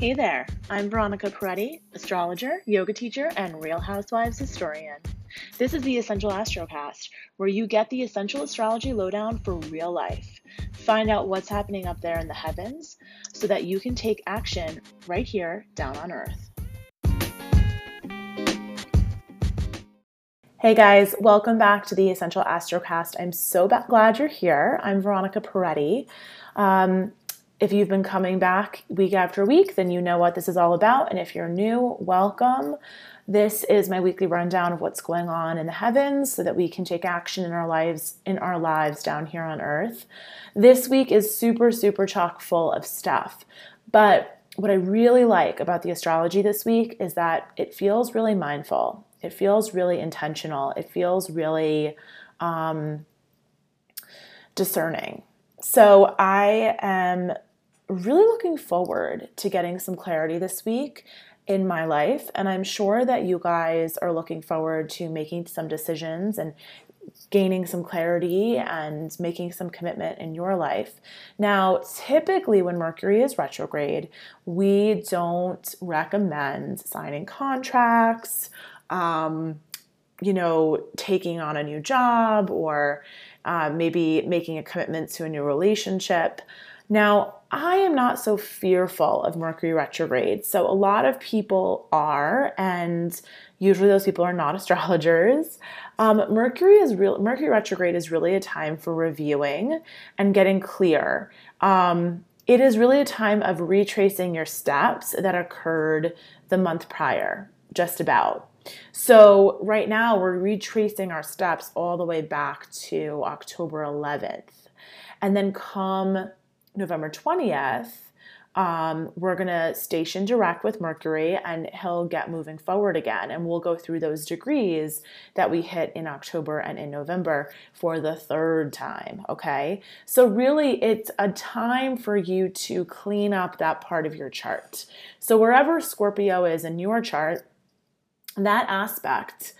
Hey there, I'm Veronica Peretti, astrologer, yoga teacher, and Real Housewives historian. This is the Essential Astrocast, where you get the essential astrology lowdown for real life. Find out what's happening up there in the heavens so that you can take action right here down on Earth. Hey guys, welcome back to the Essential Astrocast. I'm so glad you're here. I'm Veronica Peretti. Um, if you've been coming back week after week, then you know what this is all about. And if you're new, welcome. This is my weekly rundown of what's going on in the heavens so that we can take action in our lives in our lives down here on earth. This week is super super chock full of stuff. But what I really like about the astrology this week is that it feels really mindful. It feels really intentional. It feels really um, discerning. So I am really looking forward to getting some clarity this week in my life. And I'm sure that you guys are looking forward to making some decisions and gaining some clarity and making some commitment in your life. Now, typically, when Mercury is retrograde, we don't recommend signing contracts, um, you know, taking on a new job, or uh, maybe making a commitment to a new relationship. Now, I am not so fearful of Mercury retrograde. So, a lot of people are, and usually those people are not astrologers. Um, Mercury is real. Mercury retrograde is really a time for reviewing and getting clear. Um, it is really a time of retracing your steps that occurred the month prior, just about. So, right now, we're retracing our steps all the way back to October 11th. And then come November 20th, um, we're going to station direct with Mercury and he'll get moving forward again. And we'll go through those degrees that we hit in October and in November for the third time. Okay. So, really, it's a time for you to clean up that part of your chart. So, wherever Scorpio is in your chart, that aspect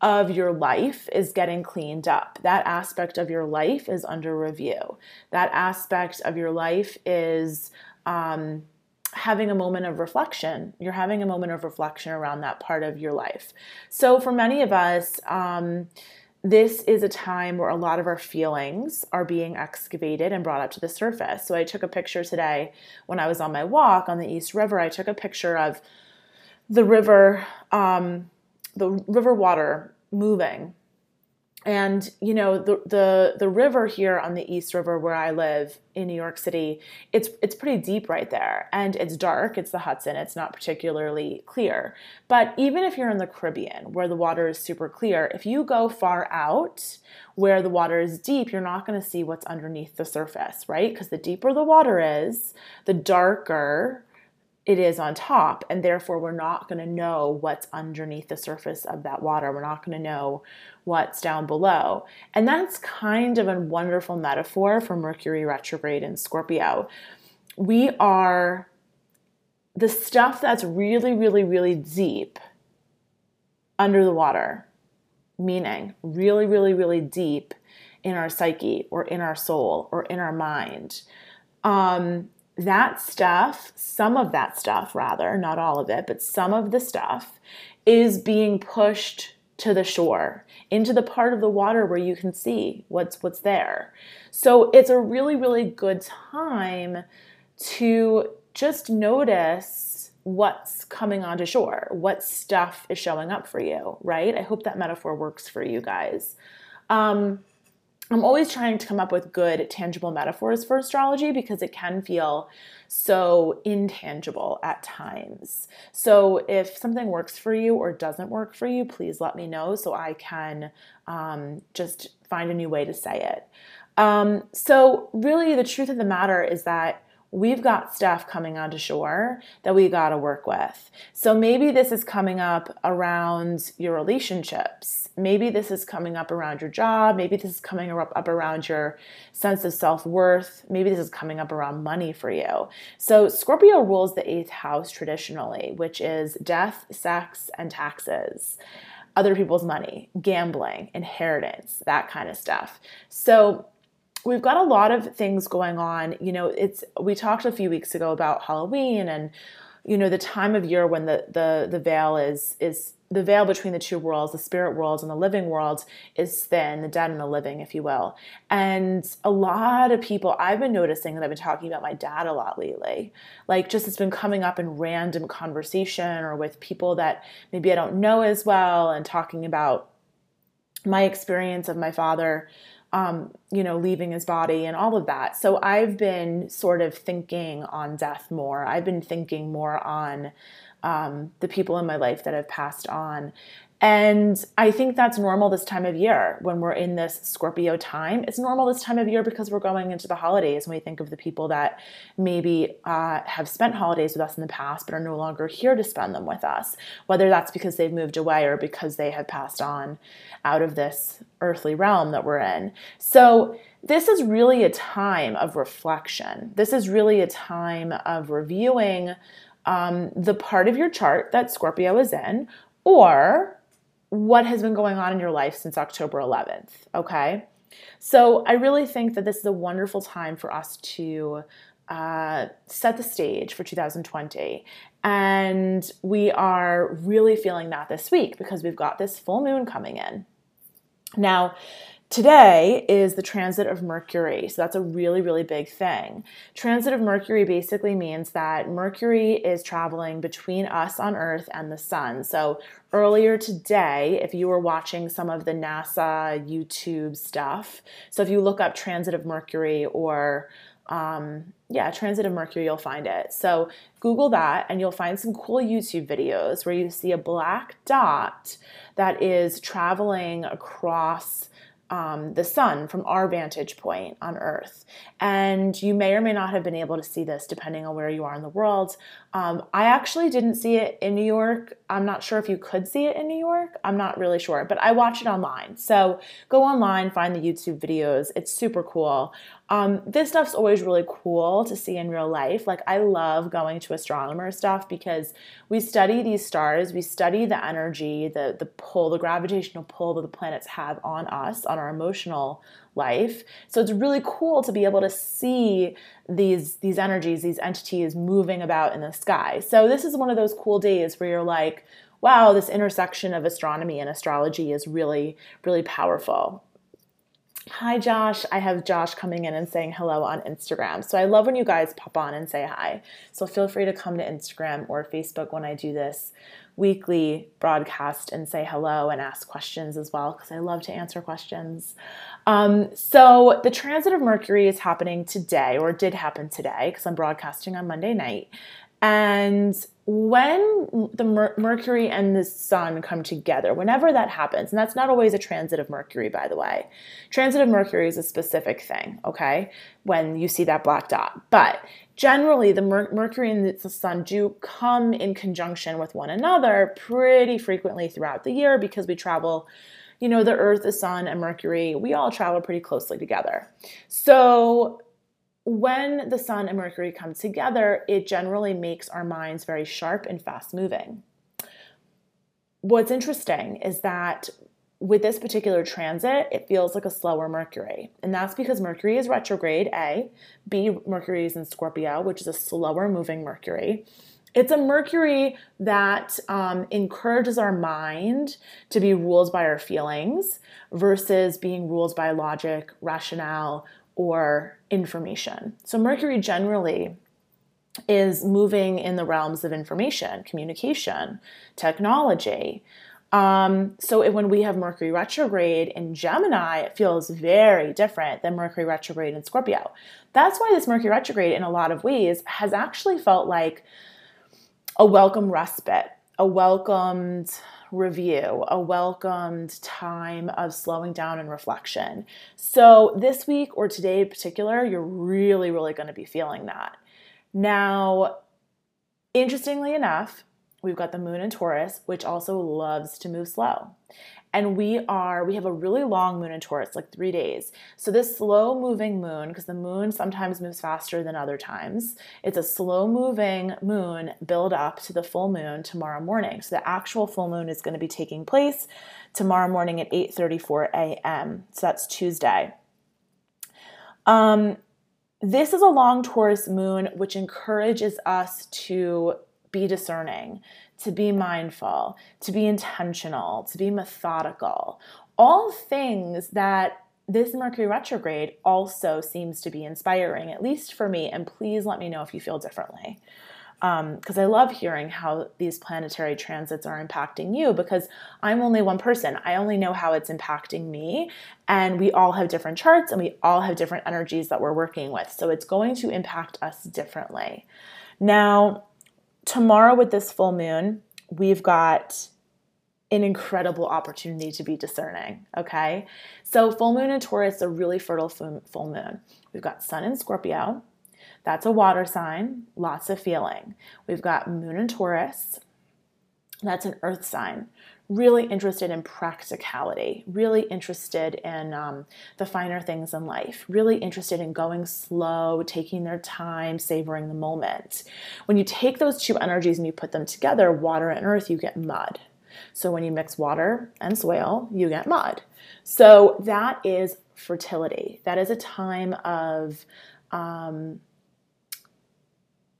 of your life is getting cleaned up. That aspect of your life is under review. That aspect of your life is um, having a moment of reflection. You're having a moment of reflection around that part of your life. So, for many of us, um, this is a time where a lot of our feelings are being excavated and brought up to the surface. So, I took a picture today when I was on my walk on the East River. I took a picture of the river. Um, the river water moving. And you know the the the river here on the east river where i live in new york city it's it's pretty deep right there. And it's dark it's the hudson it's not particularly clear. But even if you're in the caribbean where the water is super clear if you go far out where the water is deep you're not going to see what's underneath the surface right? Because the deeper the water is the darker it is on top, and therefore we're not going to know what's underneath the surface of that water. We're not going to know what's down below. And that's kind of a wonderful metaphor for Mercury retrograde in Scorpio. We are the stuff that's really, really, really deep under the water, meaning really, really, really deep in our psyche or in our soul or in our mind. Um, that stuff, some of that stuff rather, not all of it, but some of the stuff is being pushed to the shore, into the part of the water where you can see what's what's there. So it's a really really good time to just notice what's coming onto shore, what stuff is showing up for you, right? I hope that metaphor works for you guys. Um, I'm always trying to come up with good, tangible metaphors for astrology because it can feel so intangible at times. So, if something works for you or doesn't work for you, please let me know so I can um, just find a new way to say it. Um, so, really, the truth of the matter is that we've got stuff coming onto shore that we got to work with. So maybe this is coming up around your relationships. Maybe this is coming up around your job. Maybe this is coming up, up around your sense of self worth. Maybe this is coming up around money for you. So Scorpio rules the eighth house traditionally, which is death, sex, and taxes other people's money, gambling, inheritance, that kind of stuff. So we've got a lot of things going on. You know, it's we talked a few weeks ago about Halloween and you know the time of year when the the the veil is is the veil between the two worlds, the spirit world and the living world, is thin, the dead and the living, if you will. And a lot of people, I've been noticing that I've been talking about my dad a lot lately. Like, just it's been coming up in random conversation or with people that maybe I don't know as well, and talking about my experience of my father um, you know, leaving his body and all of that. So I've been sort of thinking on death more. I've been thinking more on um, the people in my life that have passed on. And I think that's normal this time of year when we're in this Scorpio time. It's normal this time of year because we're going into the holidays and we think of the people that maybe uh, have spent holidays with us in the past but are no longer here to spend them with us, whether that's because they've moved away or because they have passed on out of this earthly realm that we're in. So, this is really a time of reflection. This is really a time of reviewing um, the part of your chart that Scorpio is in, or what has been going on in your life since October 11th. Okay. So I really think that this is a wonderful time for us to uh, set the stage for 2020. And we are really feeling that this week because we've got this full moon coming in. Now, Today is the transit of Mercury. So that's a really, really big thing. Transit of Mercury basically means that Mercury is traveling between us on Earth and the sun. So earlier today, if you were watching some of the NASA YouTube stuff, so if you look up transit of Mercury or um, yeah, transit of Mercury, you'll find it. So Google that and you'll find some cool YouTube videos where you see a black dot that is traveling across um, the sun from our vantage point on Earth. And you may or may not have been able to see this depending on where you are in the world. Um, I actually didn't see it in New York. I'm not sure if you could see it in New York. I'm not really sure, but I watched it online. So go online, find the YouTube videos. It's super cool. Um, this stuff's always really cool to see in real life. Like, I love going to astronomer stuff because we study these stars, we study the energy, the, the pull, the gravitational pull that the planets have on us, on our emotional life. So it's really cool to be able to see these these energies, these entities moving about in the sky. So this is one of those cool days where you're like, wow, this intersection of astronomy and astrology is really really powerful. Hi, Josh. I have Josh coming in and saying hello on Instagram. So I love when you guys pop on and say hi. So feel free to come to Instagram or Facebook when I do this weekly broadcast and say hello and ask questions as well because I love to answer questions. Um, so the transit of Mercury is happening today, or did happen today because I'm broadcasting on Monday night. And when the Mer- Mercury and the Sun come together, whenever that happens, and that's not always a transit of Mercury, by the way. Transit of Mercury is a specific thing, okay? When you see that black dot. But generally, the Mer- Mercury and the Sun do come in conjunction with one another pretty frequently throughout the year because we travel you know, the Earth, the Sun, and Mercury, we all travel pretty closely together. So when the sun and Mercury come together, it generally makes our minds very sharp and fast moving. What's interesting is that with this particular transit, it feels like a slower Mercury. And that's because Mercury is retrograde, A. B, Mercury is in Scorpio, which is a slower moving Mercury. It's a Mercury that um, encourages our mind to be ruled by our feelings versus being ruled by logic, rationale, or information. So, Mercury generally is moving in the realms of information, communication, technology. Um, so when we have Mercury retrograde in Gemini, it feels very different than Mercury retrograde in Scorpio. That's why this Mercury retrograde, in a lot of ways, has actually felt like a welcome respite, a welcomed review, a welcomed time of slowing down and reflection. So, this week or today in particular, you're really, really going to be feeling that. Now, interestingly enough, we've got the moon in Taurus, which also loves to move slow and we are we have a really long moon in Taurus, like three days. So this slow moving moon, because the moon sometimes moves faster than other times, it's a slow moving moon build up to the full moon tomorrow morning. So the actual full moon is going to be taking place tomorrow morning at 8:34 a.m. So that's Tuesday. Um, this is a long Taurus moon, which encourages us to be discerning, to be mindful, to be intentional, to be methodical. All things that this Mercury retrograde also seems to be inspiring, at least for me. And please let me know if you feel differently. Because um, I love hearing how these planetary transits are impacting you because I'm only one person. I only know how it's impacting me. And we all have different charts and we all have different energies that we're working with. So it's going to impact us differently. Now, tomorrow with this full moon, we've got an incredible opportunity to be discerning. Okay. So, full moon in Taurus is a really fertile full moon. We've got sun in Scorpio. That's a water sign, lots of feeling. We've got moon in Taurus. That's an earth sign. Really interested in practicality, really interested in um, the finer things in life, really interested in going slow, taking their time, savoring the moment. When you take those two energies and you put them together, water and earth, you get mud. So when you mix water and soil, you get mud. So that is fertility. That is a time of um,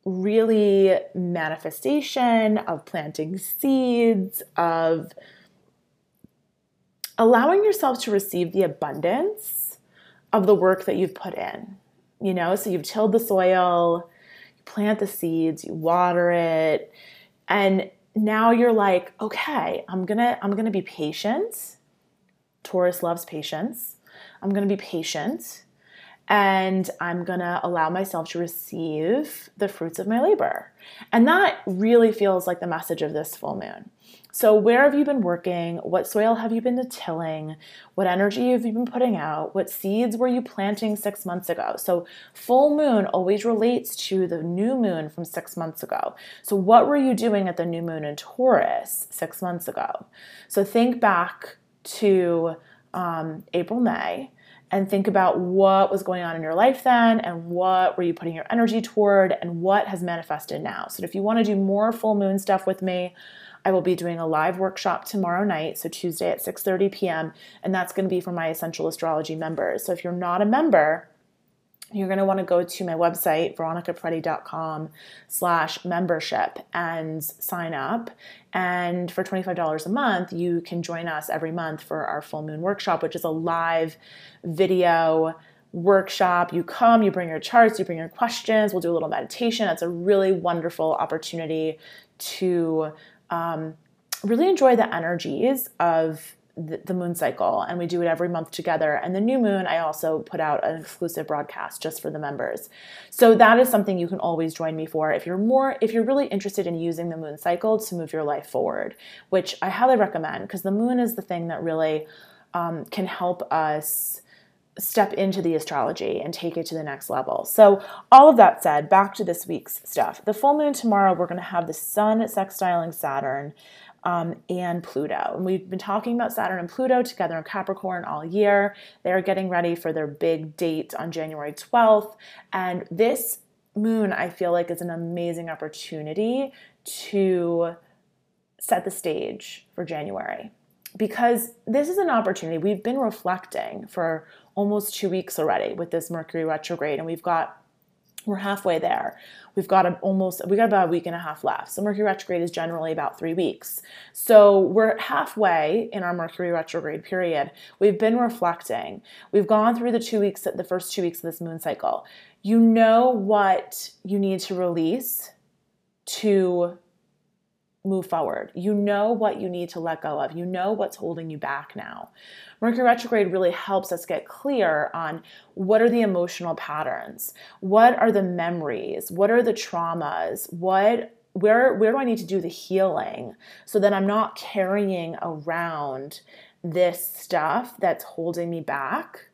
really manifestation, of planting seeds, of allowing yourself to receive the abundance of the work that you've put in. You know, so you've tilled the soil, you plant the seeds, you water it, and now you're like, okay, I'm gonna I'm gonna be patient. Taurus loves patience. I'm gonna be patient and I'm gonna allow myself to receive the fruits of my labor. And that really feels like the message of this full moon. So, where have you been working? What soil have you been tilling? What energy have you been putting out? What seeds were you planting six months ago? So, full moon always relates to the new moon from six months ago. So, what were you doing at the new moon in Taurus six months ago? So, think back to um, April, May and think about what was going on in your life then and what were you putting your energy toward and what has manifested now. So if you want to do more full moon stuff with me, I will be doing a live workshop tomorrow night, so Tuesday at 6:30 p.m., and that's going to be for my essential astrology members. So if you're not a member, you're going to want to go to my website veronicaperetti.com slash membership and sign up. And for $25 a month you can join us every month for our full moon workshop which is a live video workshop. You come you bring your charts you bring your questions we'll do a little meditation. It's a really wonderful opportunity to um, really enjoy the energies of the, moon cycle and we do it every month together and the new moon i also put out an exclusive broadcast just for the members so that is something you can always join me for if you're more if you're really interested in using the moon cycle to move your life forward which i highly recommend because the moon is the thing that really um, can help us step into the astrology and take it to the next level. So, all of that said, back to this week's stuff. The full moon tomorrow, we're going to have the sun sextiling Saturn um, and Pluto. And we've been talking about Saturn and Pluto together in Capricorn all year. They're getting ready for their big date on January 12th. And this moon, I feel like, is an amazing opportunity to set the stage for January. Because this is an opportunity. We've been reflecting for almost two weeks already with this Mercury retrograde, and we've got we're halfway there. We've got a, almost we got about a week and a half left. So Mercury retrograde is generally about three weeks. So we're halfway in our Mercury retrograde period. We've been reflecting. We've gone through the two weeks, the first two weeks of this moon cycle. You know what you need to release to move forward. You know what you need to let go of. You know what's holding you back now. Mercury retrograde really helps us get clear on what are the emotional patterns? What are the memories? What are the traumas? What where where do I need to do the healing so that I'm not carrying around this stuff that's holding me back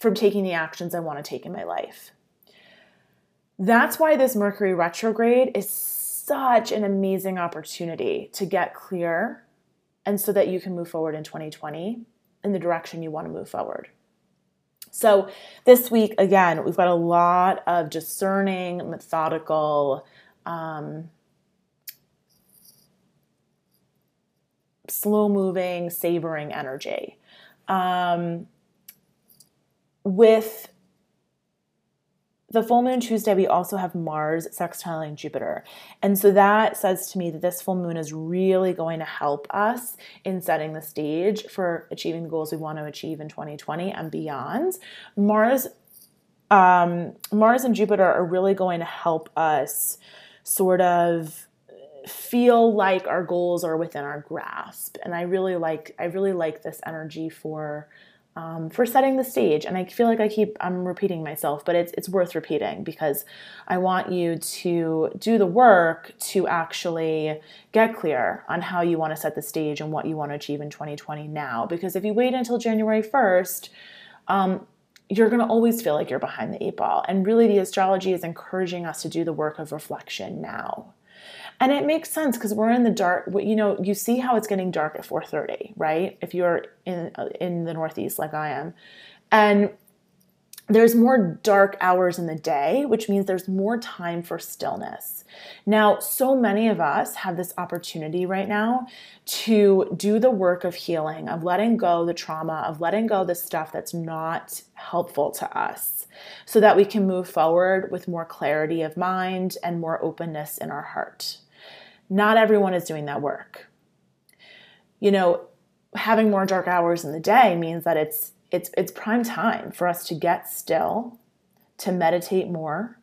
from taking the actions I want to take in my life. That's why this Mercury retrograde is such an amazing opportunity to get clear and so that you can move forward in 2020 in the direction you want to move forward. So, this week, again, we've got a lot of discerning, methodical, um, slow moving, savoring energy. Um, with the full moon Tuesday, we also have Mars sextiling Jupiter. And so that says to me that this full moon is really going to help us in setting the stage for achieving the goals we want to achieve in 2020 and beyond. Mars, um, Mars and Jupiter are really going to help us sort of feel like our goals are within our grasp. And I really like I really like this energy for um, for setting the stage. And I feel like I keep I'm repeating myself, but it's it's worth repeating because I want you to do the work to actually get clear on how you want to set the stage and what you want to achieve in 2020 now. Because if you wait until January 1st, um, you're going to always feel like you're behind the eight ball. And really, the astrology is encouraging us to do the work of reflection now and it makes sense because we're in the dark you know you see how it's getting dark at 4.30 right if you're in uh, in the northeast like i am and there's more dark hours in the day, which means there's more time for stillness. Now, so many of us have this opportunity right now to do the work of healing, of letting go the trauma, of letting go the stuff that's not helpful to us, so that we can move forward with more clarity of mind and more openness in our heart. Not everyone is doing that work. You know, having more dark hours in the day means that it's it's it's prime time for us to get still, to meditate more,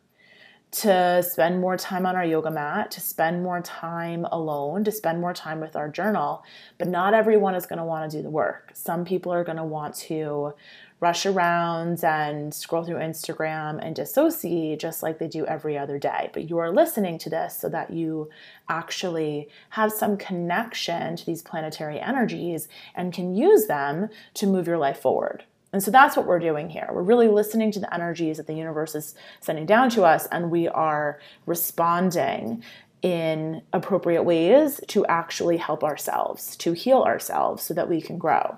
to spend more time on our yoga mat, to spend more time alone, to spend more time with our journal. But not everyone is going to want to do the work. Some people are going to want to rush around and scroll through Instagram and dissociate just like they do every other day. But you are listening to this so that you actually have some connection to these planetary energies and can use them to move your life forward. And so that's what we're doing here. We're really listening to the energies that the universe is sending down to us, and we are responding in appropriate ways to actually help ourselves, to heal ourselves so that we can grow.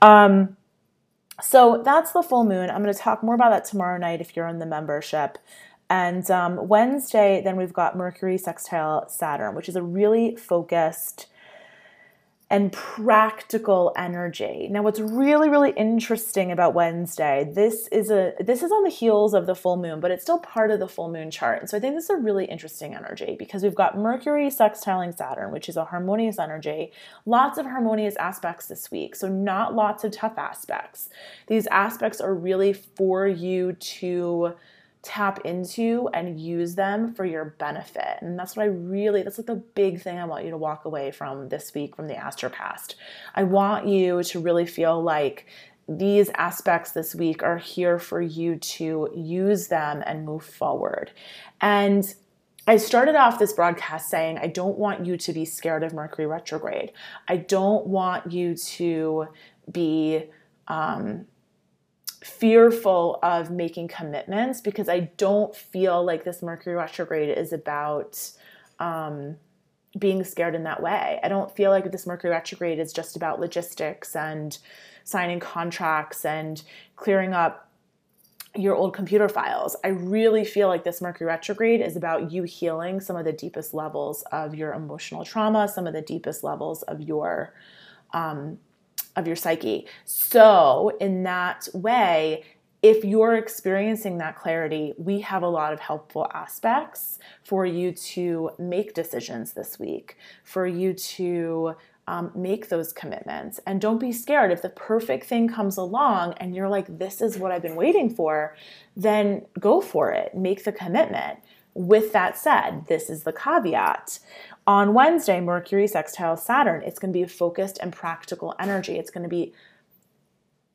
Um, so that's the full moon. I'm going to talk more about that tomorrow night if you're in the membership. And um, Wednesday, then we've got Mercury sextile Saturn, which is a really focused and practical energy. Now what's really really interesting about Wednesday, this is a this is on the heels of the full moon, but it's still part of the full moon chart. And so I think this is a really interesting energy because we've got Mercury sextiling Saturn, which is a harmonious energy. Lots of harmonious aspects this week. So not lots of tough aspects. These aspects are really for you to tap into and use them for your benefit. And that's what I really, that's like the big thing I want you to walk away from this week from the Astrocast. I want you to really feel like these aspects this week are here for you to use them and move forward. And I started off this broadcast saying, I don't want you to be scared of Mercury retrograde. I don't want you to be um, fearful of making commitments because I don't feel like this Mercury retrograde is about um, being scared in that way. I don't feel like this Mercury retrograde is just about logistics and signing contracts and clearing up your old computer files. I really feel like this Mercury retrograde is about you healing some of the deepest levels of your emotional trauma, some of the deepest levels of your um, of your psyche. So, in that way, if you're experiencing that clarity, we have a lot of helpful aspects for you to make decisions this week, for you to um, make those commitments. And don't be scared. If the perfect thing comes along and you're like, this is what I've been waiting for, then go for it. Make the commitment. With that said, this is the caveat. On Wednesday, Mercury sextile Saturn, it's going to be a focused and practical energy. It's going to be,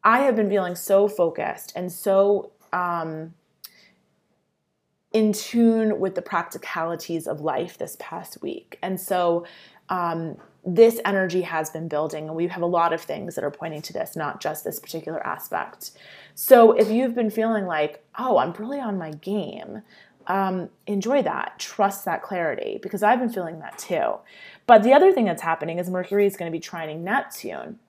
I have been feeling so focused and so um, in tune with the practicalities of life this past week. And so, um, this energy has been building, and we have a lot of things that are pointing to this, not just this particular aspect. So, if you've been feeling like, oh, I'm really on my game, um, enjoy that, trust that clarity, because I've been feeling that too. But the other thing that's happening is Mercury is going to be trining Neptune.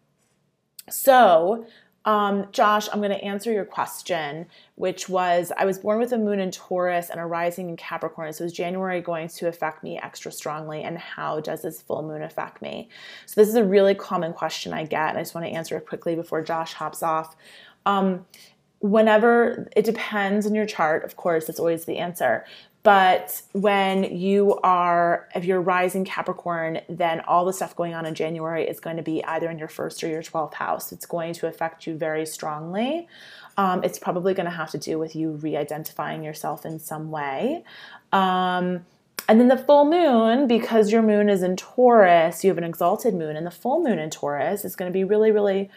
So, um, Josh, I'm going to answer your question, which was I was born with a moon in Taurus and a rising in Capricorn. So, is January going to affect me extra strongly? And how does this full moon affect me? So, this is a really common question I get. And I just want to answer it quickly before Josh hops off. Um, whenever it depends on your chart, of course, that's always the answer. But when you are, if you're rising Capricorn, then all the stuff going on in January is going to be either in your first or your 12th house. It's going to affect you very strongly. Um, it's probably going to have to do with you re identifying yourself in some way. Um, and then the full moon, because your moon is in Taurus, you have an exalted moon, and the full moon in Taurus is going to be really, really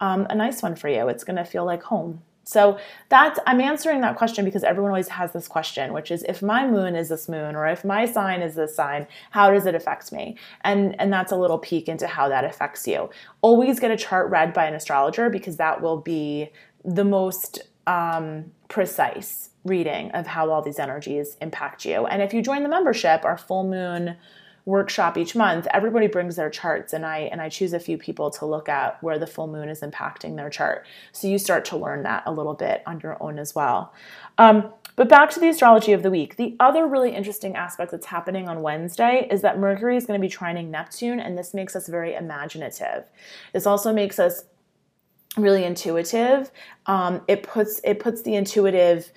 um, a nice one for you. It's going to feel like home. So that's I'm answering that question because everyone always has this question, which is if my moon is this moon or if my sign is this sign, how does it affect me? And and that's a little peek into how that affects you. Always get a chart read by an astrologer because that will be the most um, precise reading of how all these energies impact you. And if you join the membership, our full moon workshop each month, everybody brings their charts and I and I choose a few people to look at where the full moon is impacting their chart. So you start to learn that a little bit on your own as well. Um, but back to the astrology of the week. The other really interesting aspect that's happening on Wednesday is that Mercury is going to be trining Neptune, and this makes us very imaginative. This also makes us really intuitive. Um, it puts it puts the intuitive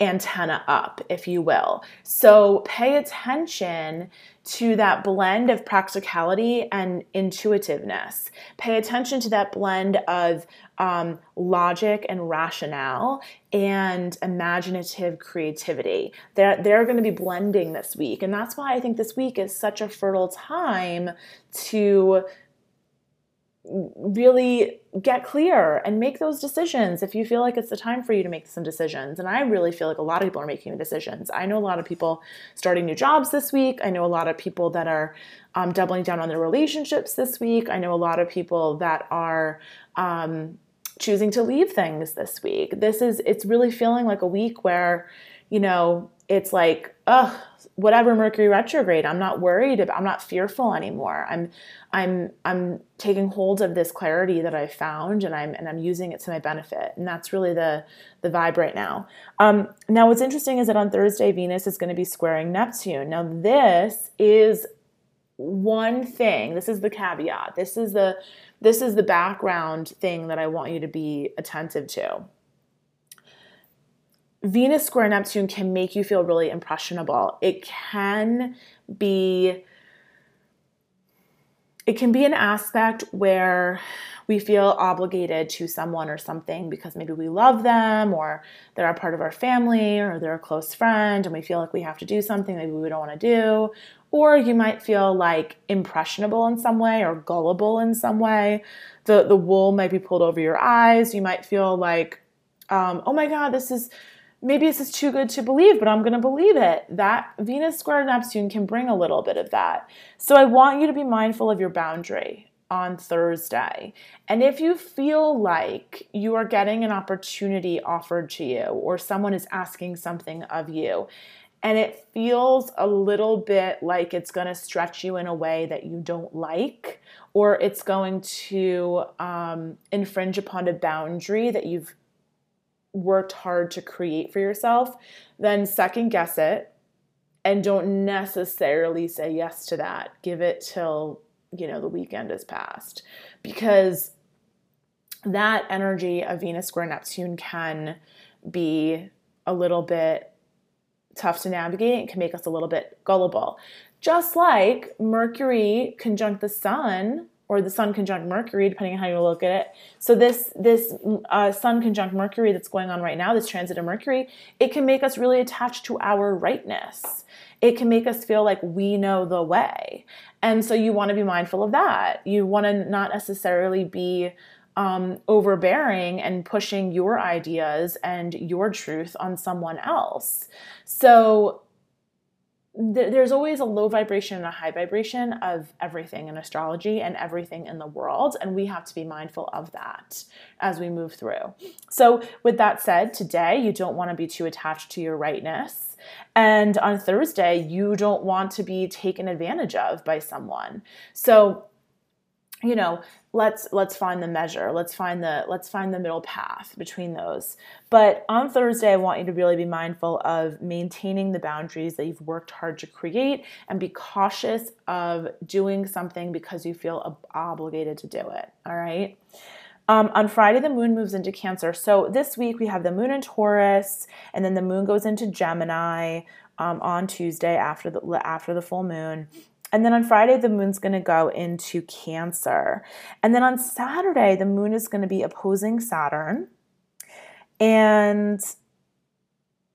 antenna up, if you will. So pay attention to that blend of practicality and intuitiveness. Pay attention to that blend of um, logic and rationale and imaginative creativity. They're, they're going to be blending this week. And that's why I think this week is such a fertile time to really get clear and make those decisions if you feel like it's the time for you to make some decisions. And I really feel like a lot of people are making decisions. I know a lot of people starting new jobs this week. I know a lot of people that are um, doubling down on their relationships this week. I know a lot of people that are um, choosing to leave things this week. This is, it's really feeling like a week where, you know, it's like, ugh, whatever Mercury retrograde, I'm not worried about, I'm not fearful anymore. I'm I'm I'm taking hold of this clarity that I've found and I'm and I'm using it to my benefit. And that's really the the vibe right now. Um, now what's interesting is that on Thursday, Venus is going to be squaring Neptune. Now this is one thing. This is the caveat. This is the this is the background thing that I want you to be attentive to. Venus square Neptune can make you feel really impressionable. It can be it can be an aspect where we feel obligated to someone or something because maybe we love them or they're a part of our family or they're a close friend and we feel like we have to do something maybe we don't want to do. Or you might feel like impressionable in some way or gullible in some way. The, the wool might be pulled over your eyes. You might feel like, um, oh my God, this is maybe this is too good to believe, but I'm going to believe it. That Venus square Neptune can bring a little bit of that. So I want you to be mindful of your boundary on Thursday. And if you feel like you are getting an opportunity offered to you or someone is asking something of you, and it feels a little bit like it's going to stretch you in a way that you don't like, or it's going to um, infringe upon a boundary that you've worked hard to create for yourself, then second guess it and don't necessarily say yes to that. Give it till, you know, the weekend has passed because that energy of Venus square Neptune can be a little bit tough to navigate. It can make us a little bit gullible. Just like Mercury conjunct the sun or the Sun conjunct Mercury, depending on how you look at it. So this this uh, Sun conjunct Mercury that's going on right now, this transit of Mercury, it can make us really attached to our rightness. It can make us feel like we know the way, and so you want to be mindful of that. You want to not necessarily be um, overbearing and pushing your ideas and your truth on someone else. So th- there's always a low vibration and a high vibration of everything in astrology and everything in the world. And we have to be mindful of that as we move through. So, with that said, today you don't want to be too attached to your rightness. And on Thursday, you don't want to be taken advantage of by someone. So, you know let's let's find the measure let's find the let's find the middle path between those but on thursday i want you to really be mindful of maintaining the boundaries that you've worked hard to create and be cautious of doing something because you feel obligated to do it all right Um, on Friday, the moon moves into Cancer. So this week we have the moon in Taurus, and then the moon goes into Gemini um, on Tuesday after the after the full moon. And then on Friday, the moon's going to go into Cancer. And then on Saturday, the moon is going to be opposing Saturn. And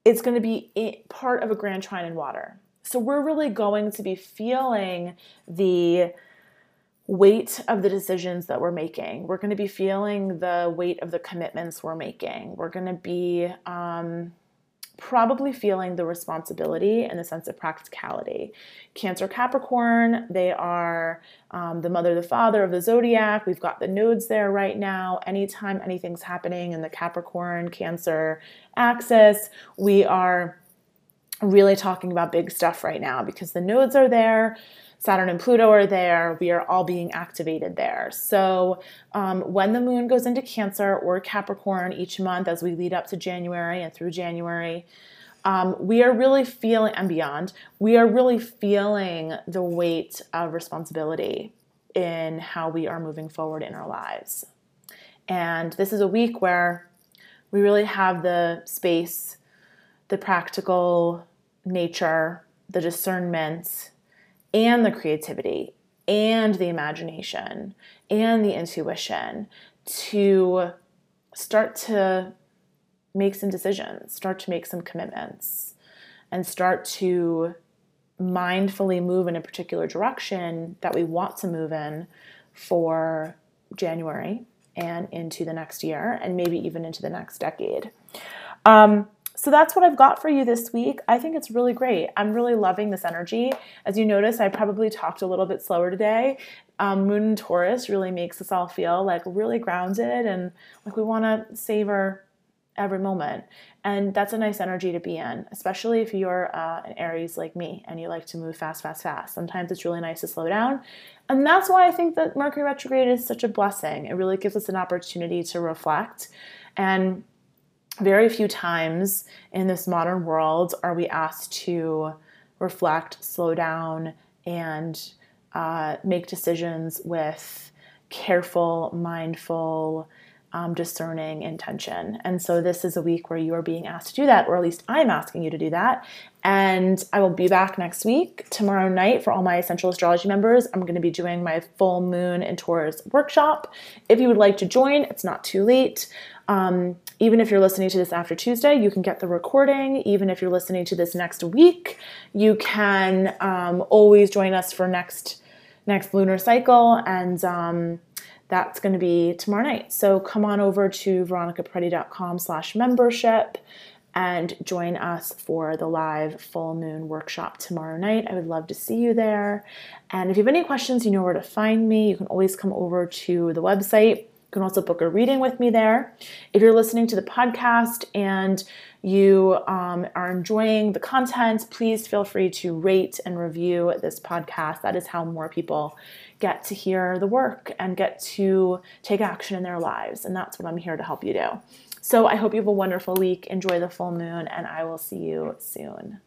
it's going to be part of a grand trine in water. So we're really going to be feeling the weight of the decisions that we're making. We're going to be feeling the weight of the commitments we're making. We're going to be um, probably feeling the responsibility and the sense of practicality. Cancer Capricorn, they are um, the mother, the father of the zodiac. We've got the nodes there right now. Anytime anything's happening in the Capricorn Cancer axis, we are really talking about big stuff right now because the nodes are there. Saturn and Pluto are there. We are all being activated there. So, um, when the moon goes into Cancer or Capricorn each month as we lead up to January and through January, um, we are really feeling, and beyond, we are really feeling the weight of responsibility in how we are moving forward in our lives. And this is a week where we really have the space, the practical nature, the discernment, and the creativity and the imagination and the intuition to start to make some decisions, start to make some commitments, and start to mindfully move in a particular direction that we want to move in for January and into the next year, and maybe even into the next decade. Um, so that's what I've got for you this week. I think it's really great. I'm really loving this energy. As you notice, I probably talked a little bit slower today. Um, Moon and Taurus really makes us all feel like really grounded and like we want to savor every moment. And that's a nice energy to be in, especially if you're uh, an Aries like me and you like to move fast, fast, fast. Sometimes it's really nice to slow down. And that's why I think that Mercury retrograde is such a blessing. It really gives us an opportunity to reflect and very few times in this modern world are we asked to reflect, slow down, and uh, make decisions with careful, mindful, um, discerning intention. And so this is a week where you are being asked to do that, or at least I'm asking you to do that. And I will be back next week, tomorrow night, for all my Essential Astrology members. I'm going to be doing my full moon and Taurus workshop. If you would like to join, it's not too late. Um, even if you're listening to this after Tuesday, you can get the recording. Even if you're listening to this next week, you can um, always join us for next next lunar cycle and um, that's going to be tomorrow night. So come on over to veronicaperetti.com slash membership and join us for the live full moon workshop tomorrow night. I would love to see you there. And if you have any questions, you know where to find me. You can always come over to the website. You can also book a reading with me there. If you're listening to the podcast and you um, are enjoying the content, please feel free to rate and review this podcast. That is how more people get to hear the work and get to take action in their lives. And that's what I'm here to help you do. So I hope you have a wonderful week. Enjoy the full moon, and I will see you soon.